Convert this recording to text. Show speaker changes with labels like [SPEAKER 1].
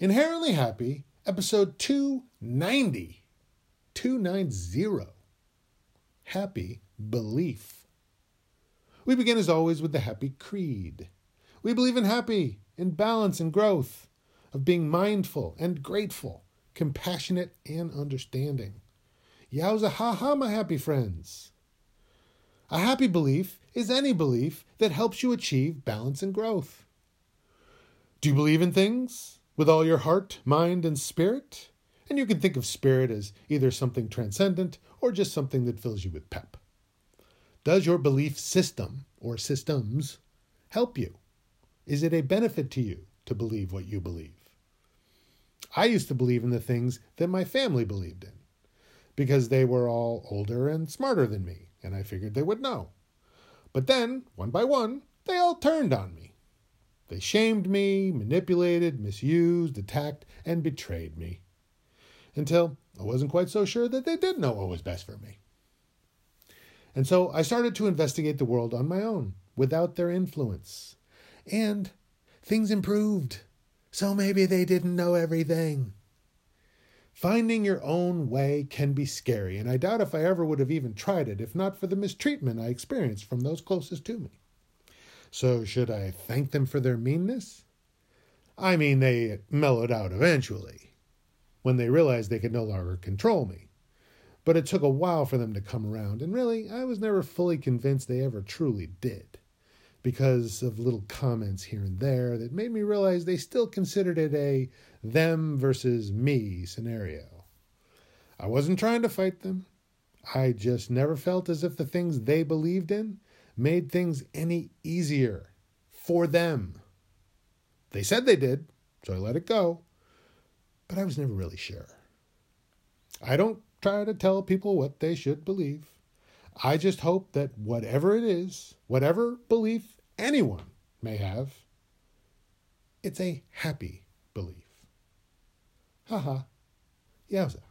[SPEAKER 1] Inherently Happy, episode 290. 290. Happy Belief. We begin as always with the Happy Creed. We believe in happy, in balance and growth, of being mindful and grateful, compassionate and understanding. Yowza ha ha, my happy friends. A happy belief is any belief that helps you achieve balance and growth. Do you believe in things with all your heart, mind, and spirit? And you can think of spirit as either something transcendent or just something that fills you with pep. Does your belief system or systems help you? Is it a benefit to you to believe what you believe? I used to believe in the things that my family believed in because they were all older and smarter than me, and I figured they would know. But then, one by one, they all turned on me. They shamed me, manipulated, misused, attacked, and betrayed me. Until I wasn't quite so sure that they did know what was best for me. And so I started to investigate the world on my own, without their influence. And things improved. So maybe they didn't know everything. Finding your own way can be scary, and I doubt if I ever would have even tried it if not for the mistreatment I experienced from those closest to me. So, should I thank them for their meanness? I mean, they mellowed out eventually, when they realized they could no longer control me. But it took a while for them to come around, and really, I was never fully convinced they ever truly did because of little comments here and there that made me realize they still considered it a them versus me scenario. I wasn't trying to fight them. I just never felt as if the things they believed in made things any easier for them. They said they did, so I let it go, but I was never really sure. I don't try to tell people what they should believe. I just hope that whatever it is, whatever belief anyone may have, it's a happy belief. Haha. Yowza.